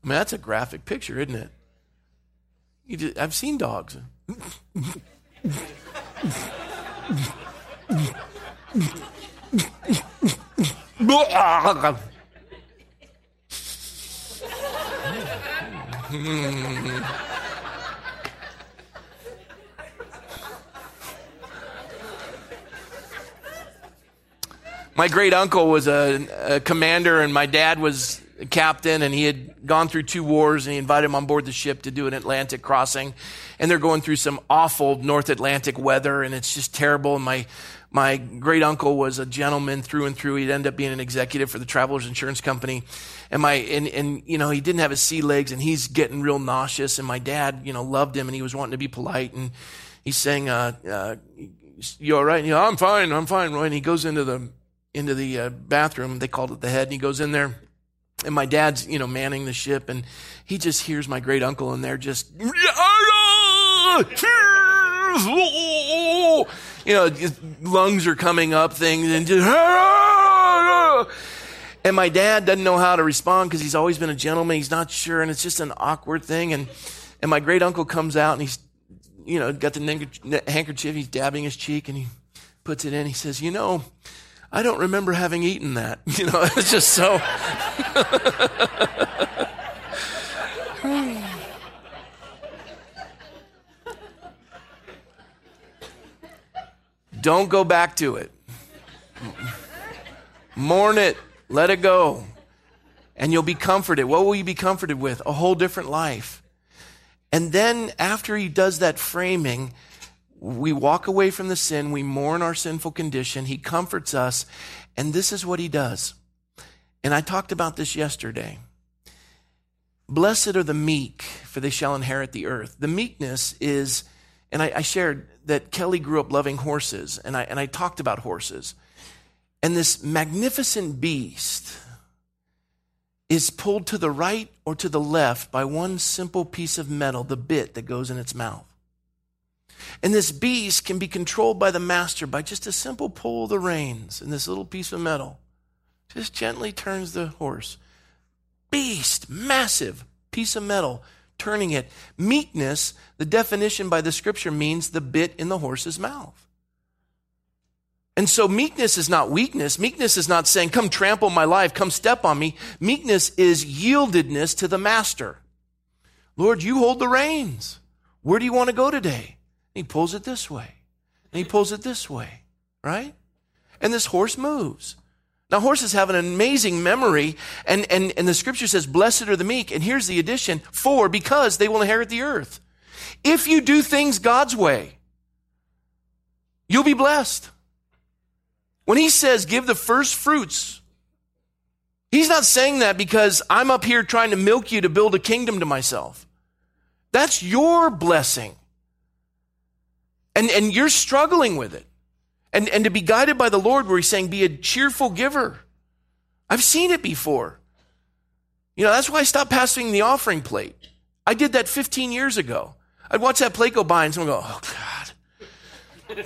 I mean, that's a graphic picture, isn't it? Just, I've seen dogs. [LAUGHS] my great uncle was a, a, commander, and my dad was a captain, and he had gone through two wars, and he invited him on board the ship to do an Atlantic crossing. And they're going through some awful North Atlantic weather, and it's just terrible. And my my great uncle was a gentleman through and through. He'd end up being an executive for the Travelers Insurance Company. And my, and, and, you know, he didn't have his sea legs and he's getting real nauseous. And my dad, you know, loved him and he was wanting to be polite. And he's saying, uh, uh, you all right? And, I'm fine. I'm fine, Roy. And he goes into the, into the uh, bathroom. They called it the head. And he goes in there. And my dad's, you know, manning the ship. And he just hears my great uncle in there just, you know, lungs are coming up, things, and just, [LAUGHS] and my dad doesn't know how to respond because he's always been a gentleman. He's not sure, and it's just an awkward thing. And and my great uncle comes out, and he's, you know, got the handkerchief. He's dabbing his cheek, and he puts it in. He says, "You know, I don't remember having eaten that. [LAUGHS] You know, [LAUGHS] it's just so." Don't go back to it. Mourn it. Let it go. And you'll be comforted. What will you be comforted with? A whole different life. And then after he does that framing, we walk away from the sin. We mourn our sinful condition. He comforts us. And this is what he does. And I talked about this yesterday. Blessed are the meek, for they shall inherit the earth. The meekness is, and I, I shared that Kelly grew up loving horses, and I, and I talked about horses. And this magnificent beast is pulled to the right or to the left by one simple piece of metal, the bit that goes in its mouth. And this beast can be controlled by the master by just a simple pull of the reins and this little piece of metal. Just gently turns the horse. Beast, massive piece of metal, turning it. Meekness, the definition by the scripture means the bit in the horse's mouth. And so meekness is not weakness. Meekness is not saying, come trample my life, come step on me. Meekness is yieldedness to the master. Lord, you hold the reins. Where do you want to go today? And He pulls it this way. And he pulls it this way, right? And this horse moves. Now, horses have an amazing memory, and, and, and the scripture says, Blessed are the meek. And here's the addition for, because they will inherit the earth. If you do things God's way, you'll be blessed. When he says, Give the first fruits, he's not saying that because I'm up here trying to milk you to build a kingdom to myself. That's your blessing. And, and you're struggling with it. And, and to be guided by the Lord, where He's saying, be a cheerful giver. I've seen it before. You know, that's why I stopped passing the offering plate. I did that 15 years ago. I'd watch that plate go by and someone go, oh, God. [LAUGHS]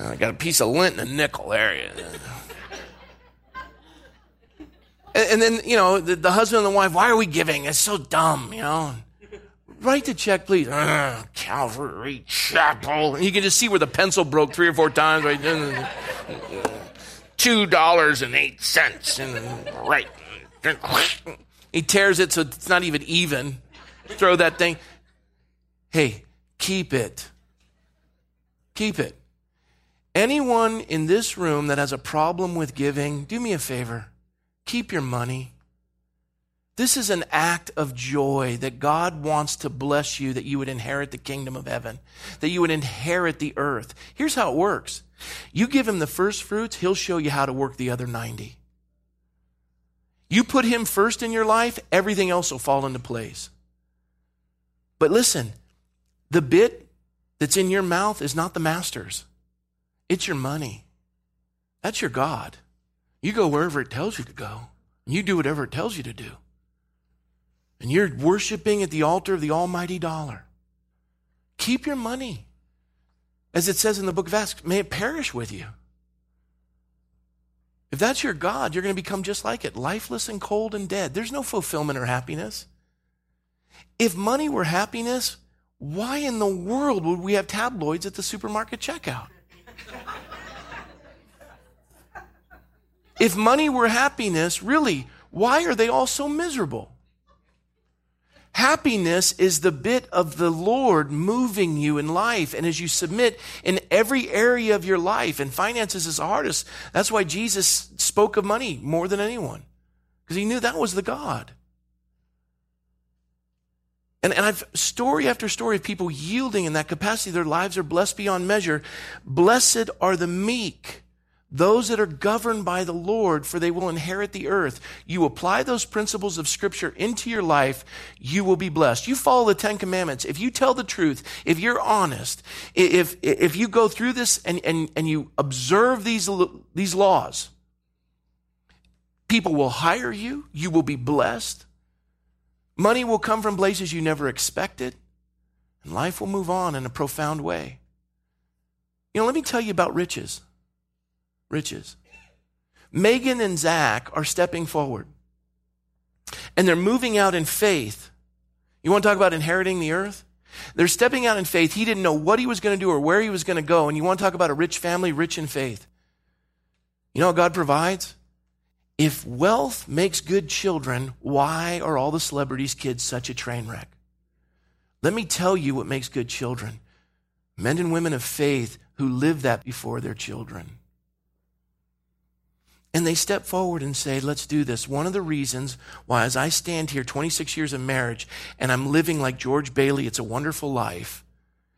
I got a piece of lint and a nickel. There And, and then, you know, the, the, husband and the wife, why are we giving? It's so dumb, you know. Write the check, please. Uh, Calvary Chapel. You can just see where the pencil broke three or four times. Right? Two dollars and eight cents. and Right. He tears it so it's not even even. Throw that thing. Hey, keep it. Keep it. Anyone in this room that has a problem with giving, do me a favor. Keep your money. This is an act of joy that God wants to bless you, that you would inherit the kingdom of heaven, that you would inherit the earth. Here's how it works you give him the first fruits, he'll show you how to work the other 90. You put him first in your life, everything else will fall into place. But listen, the bit that's in your mouth is not the master's, it's your money. That's your God. You go wherever it tells you to go, and you do whatever it tells you to do and you're worshiping at the altar of the almighty dollar, keep your money. As it says in the book of Acts, may it perish with you. If that's your God, you're going to become just like it, lifeless and cold and dead. There's no fulfillment or happiness. If money were happiness, why in the world would we have tabloids at the supermarket checkout? if money were happiness, really, why are they all so miserable? Happiness is the bit of the Lord moving you in life. And as you submit in every area of your life, and finances is the hardest, that's why Jesus spoke of money more than anyone, because he knew that was the God. And, and I've story after story of people yielding in that capacity. Their lives are blessed beyond measure. Blessed are the meek those that are governed by the Lord, for they will inherit the earth. You apply those principles of Scripture into your life, you will be blessed. You follow the Ten Commandments. If you tell the truth, if you're honest, if, if you go through this and, and, and you observe these, these laws, people will hire you, you will be blessed. Money will come from places you never expected, and life will move on in a profound way. You know, let me tell you about riches riches. Megan and Zach are stepping forward and they're moving out in faith. You want to talk about inheriting the earth? They're stepping out in faith. He didn't know what he was going to do or where he was going to go. And you want to talk about a rich family, rich in faith. You know what God provides? If wealth makes good children, why are all the celebrities' kids such a train wreck? Let me tell you what makes good children men and women of faith who live that before their children. And they step forward and say, let's do this. One of the reasons why, as I stand here 26 years of marriage and I'm living like George Bailey, it's a wonderful life,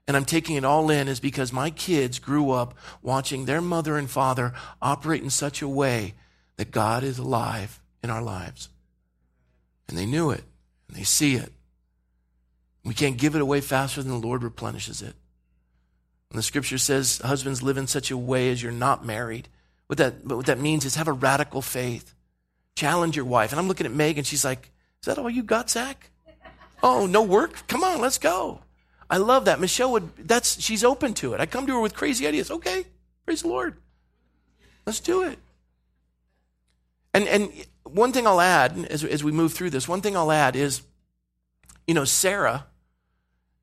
and I'm taking it all in, is because my kids grew up watching their mother and father operate in such a way that God is alive in our lives. And they knew it, and they see it. We can't give it away faster than the Lord replenishes it. And the scripture says, husbands live in such a way as you're not married. What that, but what that means is have a radical faith. Challenge your wife. And I'm looking at Megan. She's like, Is that all you got, Zach? [LAUGHS] Oh, no work? Come on, let's go. I love that. Michelle would, that's, she's open to it. I come to her with crazy ideas. Okay, praise the Lord. Let's do it. And, and one thing I'll add as, as we move through this, one thing I'll add is, you know, Sarah,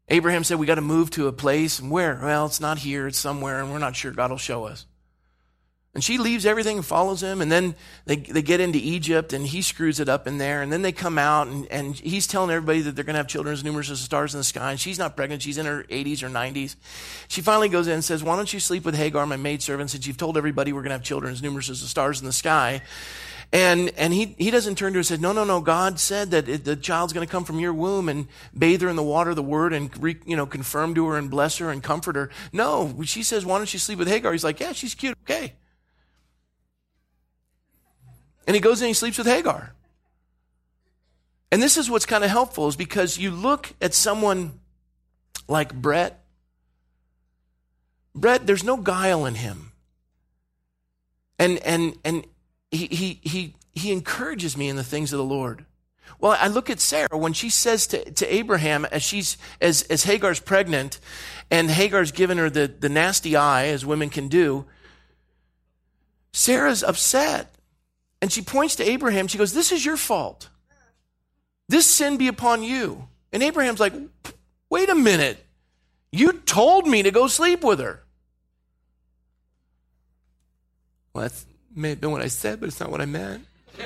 Abraham said, we got to move to a place. And where? Well, it's not here, it's somewhere, and we're not sure. God will show us. And she leaves everything and follows him. And then they, they get into Egypt and he screws it up in there. And then they come out and, and he's telling everybody that they're going to have children as numerous as the stars in the sky. And she's not pregnant. She's in her 80s or 90s. She finally goes in and says, Why don't you sleep with Hagar, my maidservant, since you've told everybody we're going to have children as numerous as the stars in the sky? And, and he, he doesn't turn to her and say, no, no, no, God said that it, the child's going to come from your womb and bathe her in the water of the word and, re, you know, confirm to her and bless her and comfort her. No, she says, why don't you sleep with Hagar? He's like, yeah, she's cute. Okay. And he goes and he sleeps with Hagar. And this is what's kind of helpful is because you look at someone like Brett. Brett, there's no guile in him. And, and, and he, he, he, he encourages me in the things of the Lord. Well, I look at Sarah when she says to, to Abraham as she's, as, as Hagar's pregnant and Hagar's given her the, the nasty eye as women can do. Sarah's upset and she points to Abraham. She goes, this is your fault. This sin be upon you. And Abraham's like, wait a minute. You told me to go sleep with her. Well, that's may have been what I said, but it's not what I meant. [LAUGHS]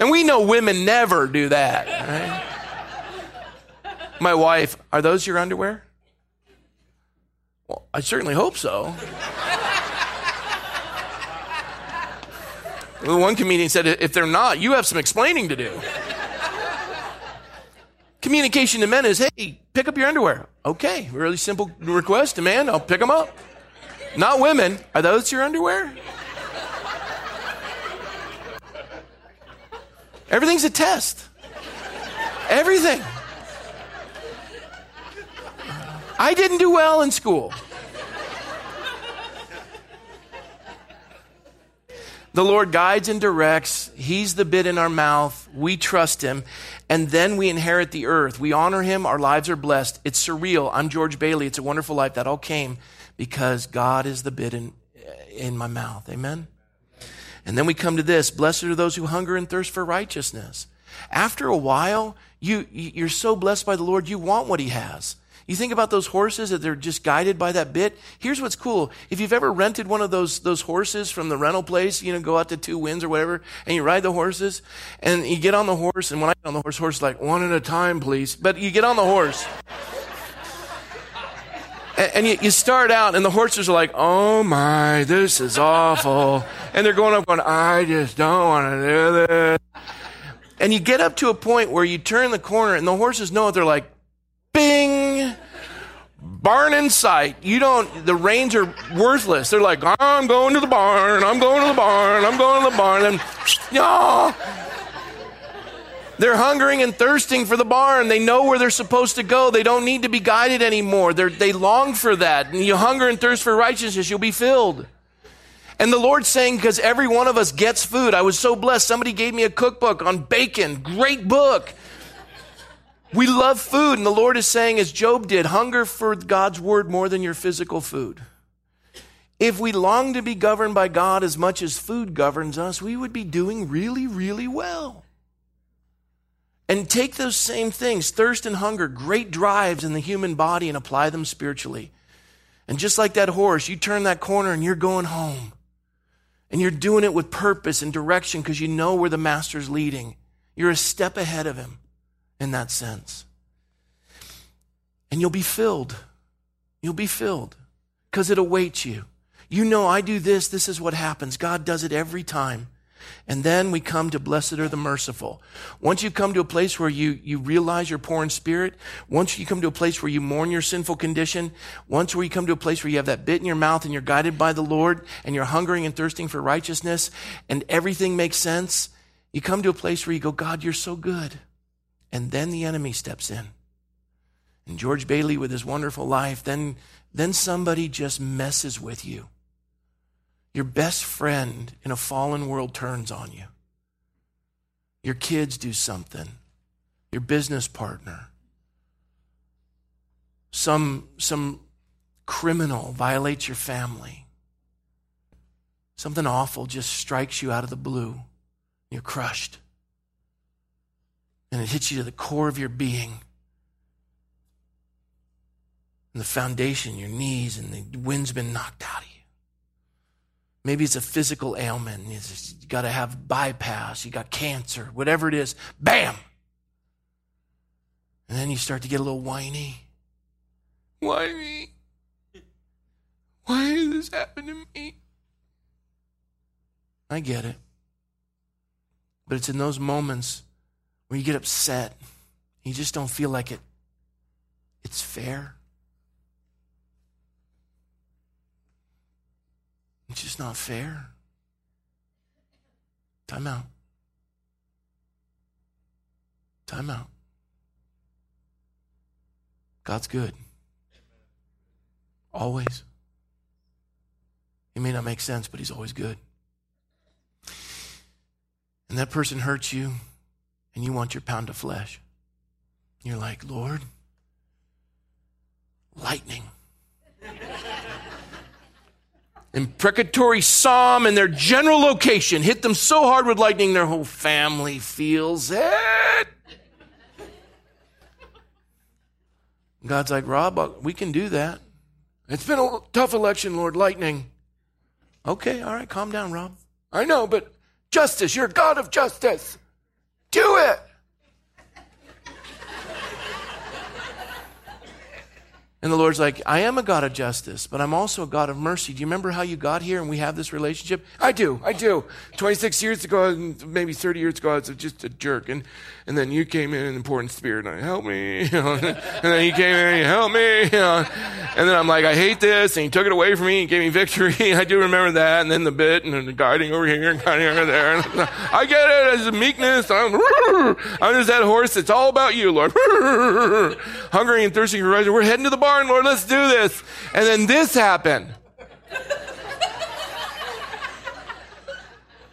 and we know women never do that, right? My wife, are those your underwear? Well, I certainly hope so. One comedian said, if they're not, you have some explaining to do. Communication to men is, hey, pick up your underwear. Okay, really simple request, man. I'll pick them up. Not women. Are those your underwear? Everything's a test. Everything. I didn't do well in school. The Lord guides and directs. He's the bit in our mouth. We trust Him. And then we inherit the earth. We honor Him. Our lives are blessed. It's surreal. I'm George Bailey. It's a wonderful life. That all came because God is the bit in, in my mouth. Amen? And then we come to this Blessed are those who hunger and thirst for righteousness. After a while, you, you're so blessed by the Lord, you want what He has. You think about those horses that they're just guided by that bit. Here's what's cool. If you've ever rented one of those, those horses from the rental place, you know, go out to Two Winds or whatever, and you ride the horses, and you get on the horse, and when I get on the horse, horse is like, one at a time, please. But you get on the horse. And, and you, you, start out, and the horses are like, oh my, this is awful. And they're going up going, I just don't want to do this. And you get up to a point where you turn the corner, and the horses know it. They're like, bing, barn in sight. You don't, the reins are worthless. They're like, I'm going to the barn, I'm going to the barn, I'm going to the barn. And, yeah. They're hungering and thirsting for the barn. They know where they're supposed to go. They don't need to be guided anymore. They're, they long for that. And you hunger and thirst for righteousness, you'll be filled. And the Lord's saying, because every one of us gets food. I was so blessed. Somebody gave me a cookbook on bacon. Great book. We love food. And the Lord is saying, as Job did, hunger for God's word more than your physical food. If we long to be governed by God as much as food governs us, we would be doing really, really well. And take those same things, thirst and hunger, great drives in the human body, and apply them spiritually. And just like that horse, you turn that corner and you're going home. And you're doing it with purpose and direction because you know where the master's leading. You're a step ahead of him in that sense. And you'll be filled. You'll be filled because it awaits you. You know, I do this, this is what happens. God does it every time. And then we come to blessed are the merciful. Once you come to a place where you, you realize you're poor in spirit, once you come to a place where you mourn your sinful condition, once where you come to a place where you have that bit in your mouth and you're guided by the Lord and you're hungering and thirsting for righteousness and everything makes sense, you come to a place where you go, God, you're so good. And then the enemy steps in. And George Bailey with his wonderful life, then, then somebody just messes with you. Your best friend in a fallen world turns on you. Your kids do something. Your business partner. Some, some criminal violates your family. Something awful just strikes you out of the blue. You're crushed. And it hits you to the core of your being and the foundation, your knees, and the wind's been knocked out of you. Maybe it's a physical ailment. You got to have bypass. You got cancer, whatever it is. Bam! And then you start to get a little whiny. Why me? Why did this happen to me? I get it. But it's in those moments where you get upset. You just don't feel like it. It's fair. It's just not fair. Time out. Time out. God's good. Always. He may not make sense, but He's always good. And that person hurts you, and you want your pound of flesh. You're like, Lord, lightning imprecatory psalm and their general location hit them so hard with lightning their whole family feels it. God's like, Rob, uh, we can do that. It's been a tough election, Lord. Lightning. Okay, all right, calm down, Rob. I know, but justice, you're God of justice. Do it. And the Lord's like, I am a God of justice, but I'm also a God of mercy. Do you remember how you got here and we have this relationship? I do, I do. 26 years ago, maybe 30 years ago, I was just a jerk. And, and then you came in and in spirit and I help me. [LAUGHS] And then you came in and helped me. [LAUGHS] And then I'm like, I hate this. And he took it away from me and gave me victory. [LAUGHS] I do remember that. And then the bit and the guiding over here and guiding over there. I get it It's a meekness. I'm, I'm just that horse. It's all about you, Lord. Hungry and thirsty for. We're heading to the Lord. Let's do this. And then this happened.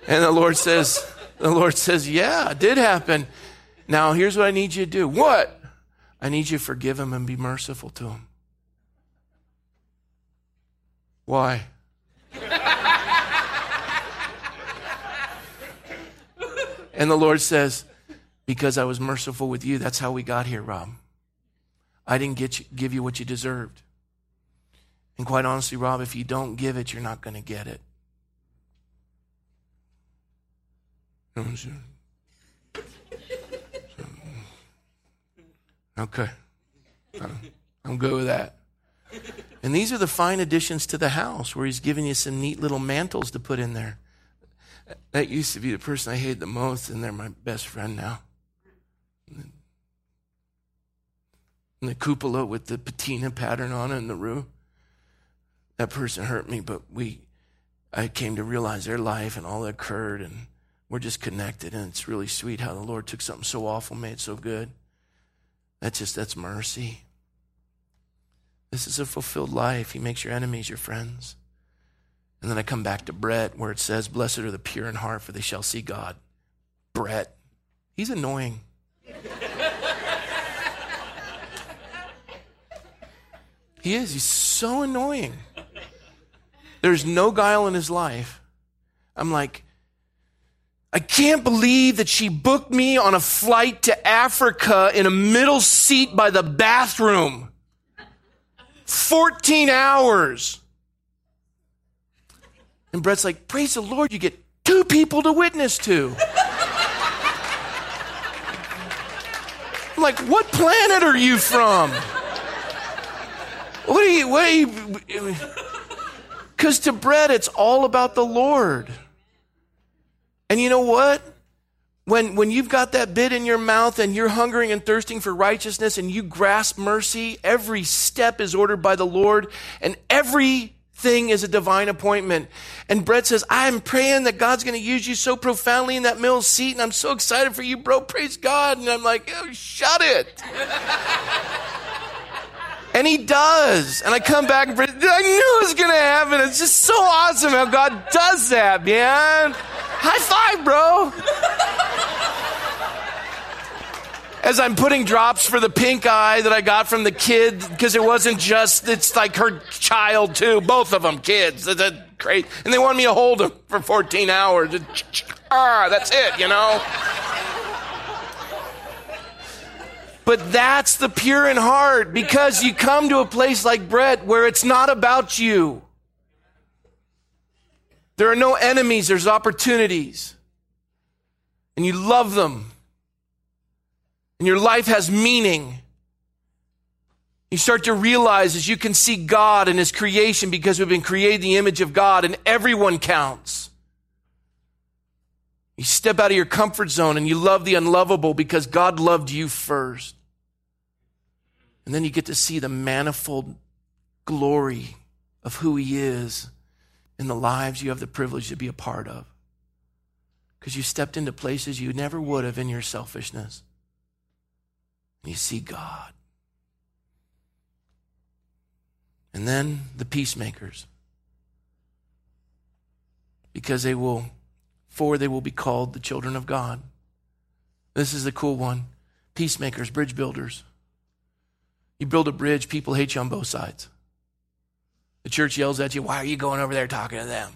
And the Lord says, the Lord says, yeah, it did happen. Now, here's what I need you to do. What? I need you to forgive him and be merciful to him. Why? and the Lord says, Because I was merciful with you. That's how we got here, Rob. I didn't get you, give you what you deserved. And quite honestly, Rob, if you don't give it, you're not going to get it. [LAUGHS] Okay. I'm good with that. And these are the fine additions to the house where he's giving you some neat little mantles to put in there. That used to be the person I hated the most, and they're my best friend now. And the cupola with the patina pattern on it in the roof. That person hurt me, but we I came to realize their life and all that occurred and we're just connected and it's really sweet how the Lord took something so awful, made it so good. That's just, that's mercy. This is a fulfilled life. He makes your enemies your friends. And then I come back to Brett where it says, Blessed are the pure in heart, for they shall see God. Brett, he's annoying. He is. He's so annoying. There's no guile in his life. I'm like, I can't believe that she booked me on a flight to Africa in a middle seat by the bathroom. 14 hours. And Brett's like, Praise the Lord, you get two people to witness to. I'm like, What planet are you from? What are you, what are you? Because to Brett, it's all about the Lord. And you know what? When, when you've got that bit in your mouth and you're hungering and thirsting for righteousness and you grasp mercy, every step is ordered by the Lord and everything is a divine appointment. And Brett says, I'm praying that God's going to use you so profoundly in that middle seat and I'm so excited for you, bro. Praise God. And I'm like, oh, shut it. [LAUGHS] And he does. And I come back and I knew it was going to happen. It's just so awesome how God does that, man. High five, bro. As I'm putting drops for the pink eye that I got from the kid, because it wasn't just, it's like her child too, both of them kids. That's great. And they wanted me to hold them for 14 hours. Ah, that's it, you know? But that's the pure in heart because you come to a place like Brett where it's not about you. There are no enemies, there's opportunities. And you love them. And your life has meaning. You start to realize as you can see God and His creation because we've been created in the image of God and everyone counts. You step out of your comfort zone and you love the unlovable because God loved you first. And then you get to see the manifold glory of who He is in the lives you have the privilege to be a part of. Because you stepped into places you never would have in your selfishness. And you see God. And then the peacemakers. Because they will for they will be called the children of God. This is the cool one. Peacemakers, bridge builders. You build a bridge, people hate you on both sides. The church yells at you, why are you going over there talking to them?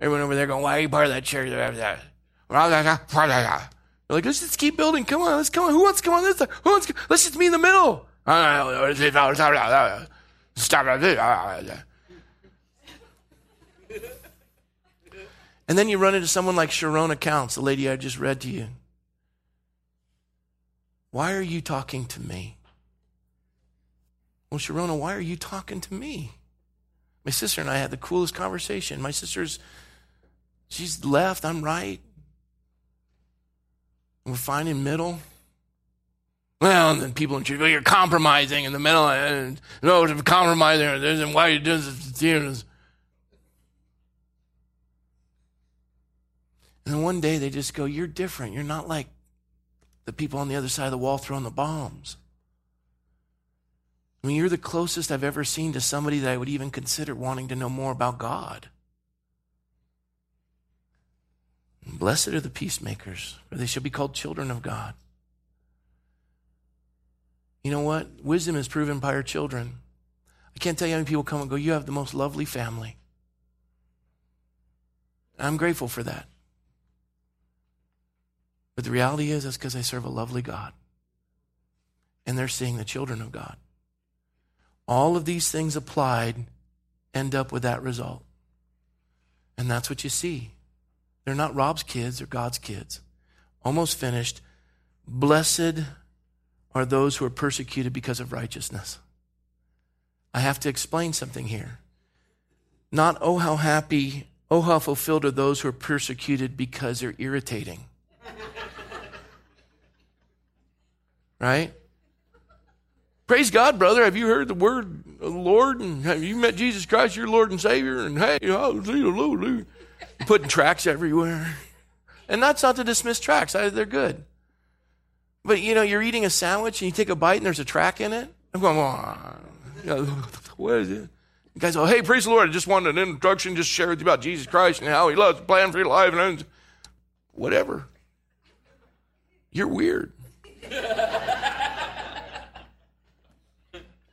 Everyone over there going, why are you part of that church? They're like, let's just keep building. Come on, let's come on. Who wants to come on this? Who wants to, let's just be in the middle. Stop. And then you run into someone like Sharona Coutts, the lady I just read to you. Why are you talking to me? Well, Sharona, why are you talking to me? My sister and I had the coolest conversation. My sister's, she's left, I'm right. We're fine in middle. Well, and then people in church, well, you're compromising in the middle. And, no, compromising. Why are you doing this? And then one day they just go, You're different. You're not like the people on the other side of the wall throwing the bombs. I mean, you're the closest I've ever seen to somebody that I would even consider wanting to know more about God. And blessed are the peacemakers, for they shall be called children of God. You know what? Wisdom is proven by our children. I can't tell you how many people come and go, You have the most lovely family. I'm grateful for that. But the reality is, that's because they serve a lovely God. And they're seeing the children of God. All of these things applied end up with that result. And that's what you see. They're not Rob's kids, they're God's kids. Almost finished. Blessed are those who are persecuted because of righteousness. I have to explain something here. Not, oh, how happy, oh, how fulfilled are those who are persecuted because they're irritating. [LAUGHS] right? Praise God, brother. Have you heard the word of the Lord? And have you met Jesus Christ, your Lord and Savior? And hey, hallelujah. Putting tracks everywhere. And that's not to dismiss tracks. They're good. But you know, you're eating a sandwich and you take a bite and there's a track in it. I'm going, oh, [LAUGHS] what is it? You guys go, hey, praise the Lord. I just wanted an introduction, just share with you about Jesus Christ and how he loves, plan for your life and whatever. You're weird.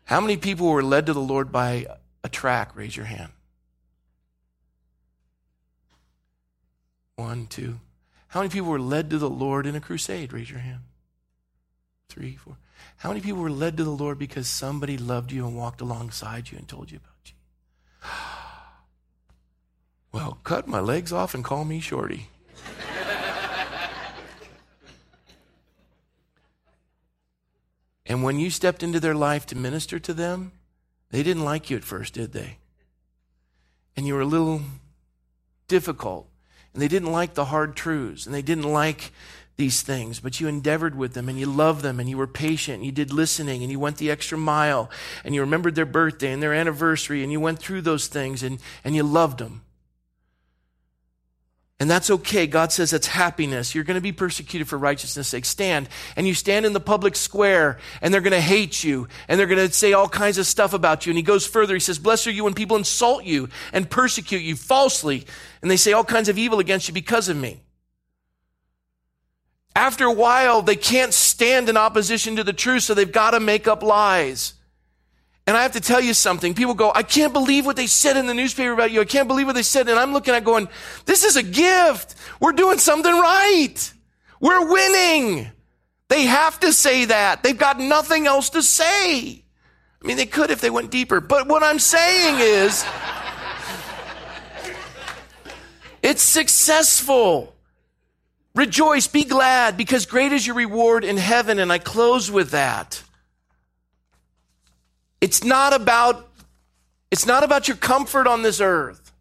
How many people were led to the Lord by a track? Raise your hand. One, two. How many people were led to the Lord in a crusade? Raise your hand. Three, four. How many people were led to the Lord because somebody loved you and walked alongside you and told you about you? [SIGHS] Well, cut my legs off and call me Shorty. And when you stepped into their life to minister to them, they didn't like you at first, did they? And you were a little difficult. and they didn't like the hard truths, and they didn't like these things, but you endeavored with them and you loved them and you were patient and you did listening and you went the extra mile and you remembered their birthday and their anniversary and you went through those things and, and you loved them. And that's okay. God says that's happiness. You're going to be persecuted for righteousness' sake. Stand. And you stand in the public square and they're going to hate you and they're going to say all kinds of stuff about you. And he goes further. He says, Blessed are you when people insult you and persecute you falsely and they say all kinds of evil against you because of me. After a while, they can't stand in opposition to the truth, so they've got to make up lies. And I have to tell you something. People go, I can't believe what they said in the newspaper about you. I can't believe what they said. And I'm looking at going, this is a gift. We're doing something right. We're winning. They have to say that. They've got nothing else to say. I mean, they could if they went deeper. But what I'm saying is, it's successful. Rejoice, be glad, because great is your reward in heaven. And I close with that. It's not about, it's not about your comfort on this earth.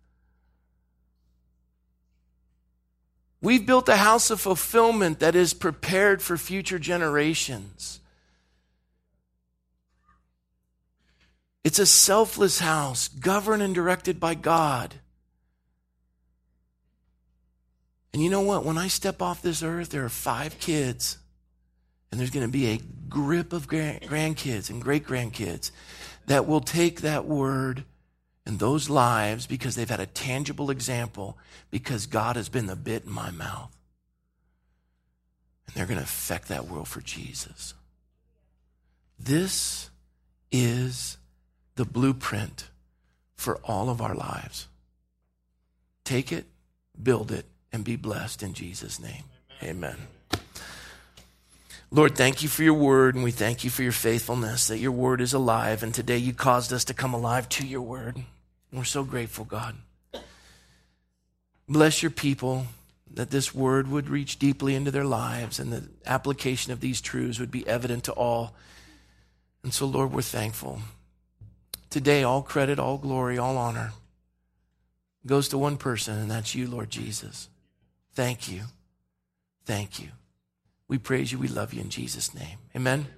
We've built a house of fulfillment that is prepared for future generations. It's a selfless house, governed and directed by God. And you know what? When I step off this earth, there are five kids, and there's going to be a grip of grandkids and great grandkids that will take that word and those lives because they've had a tangible example because God has been the bit in my mouth. And they're going to affect that world for Jesus. This is the blueprint for all of our lives. Take it, build it, and be blessed in Jesus' name. Amen. Lord, thank you for your word, and we thank you for your faithfulness, that your word is alive, and today you caused us to come alive to your word. We're so grateful, God. Bless your people, that this word would reach deeply into their lives, and the application of these truths would be evident to all. And so, Lord, we're thankful. Today, all credit, all glory, all honor goes to one person, and that's you, Lord Jesus. Thank you. Thank you. We praise you. We love you in Jesus' name. Amen.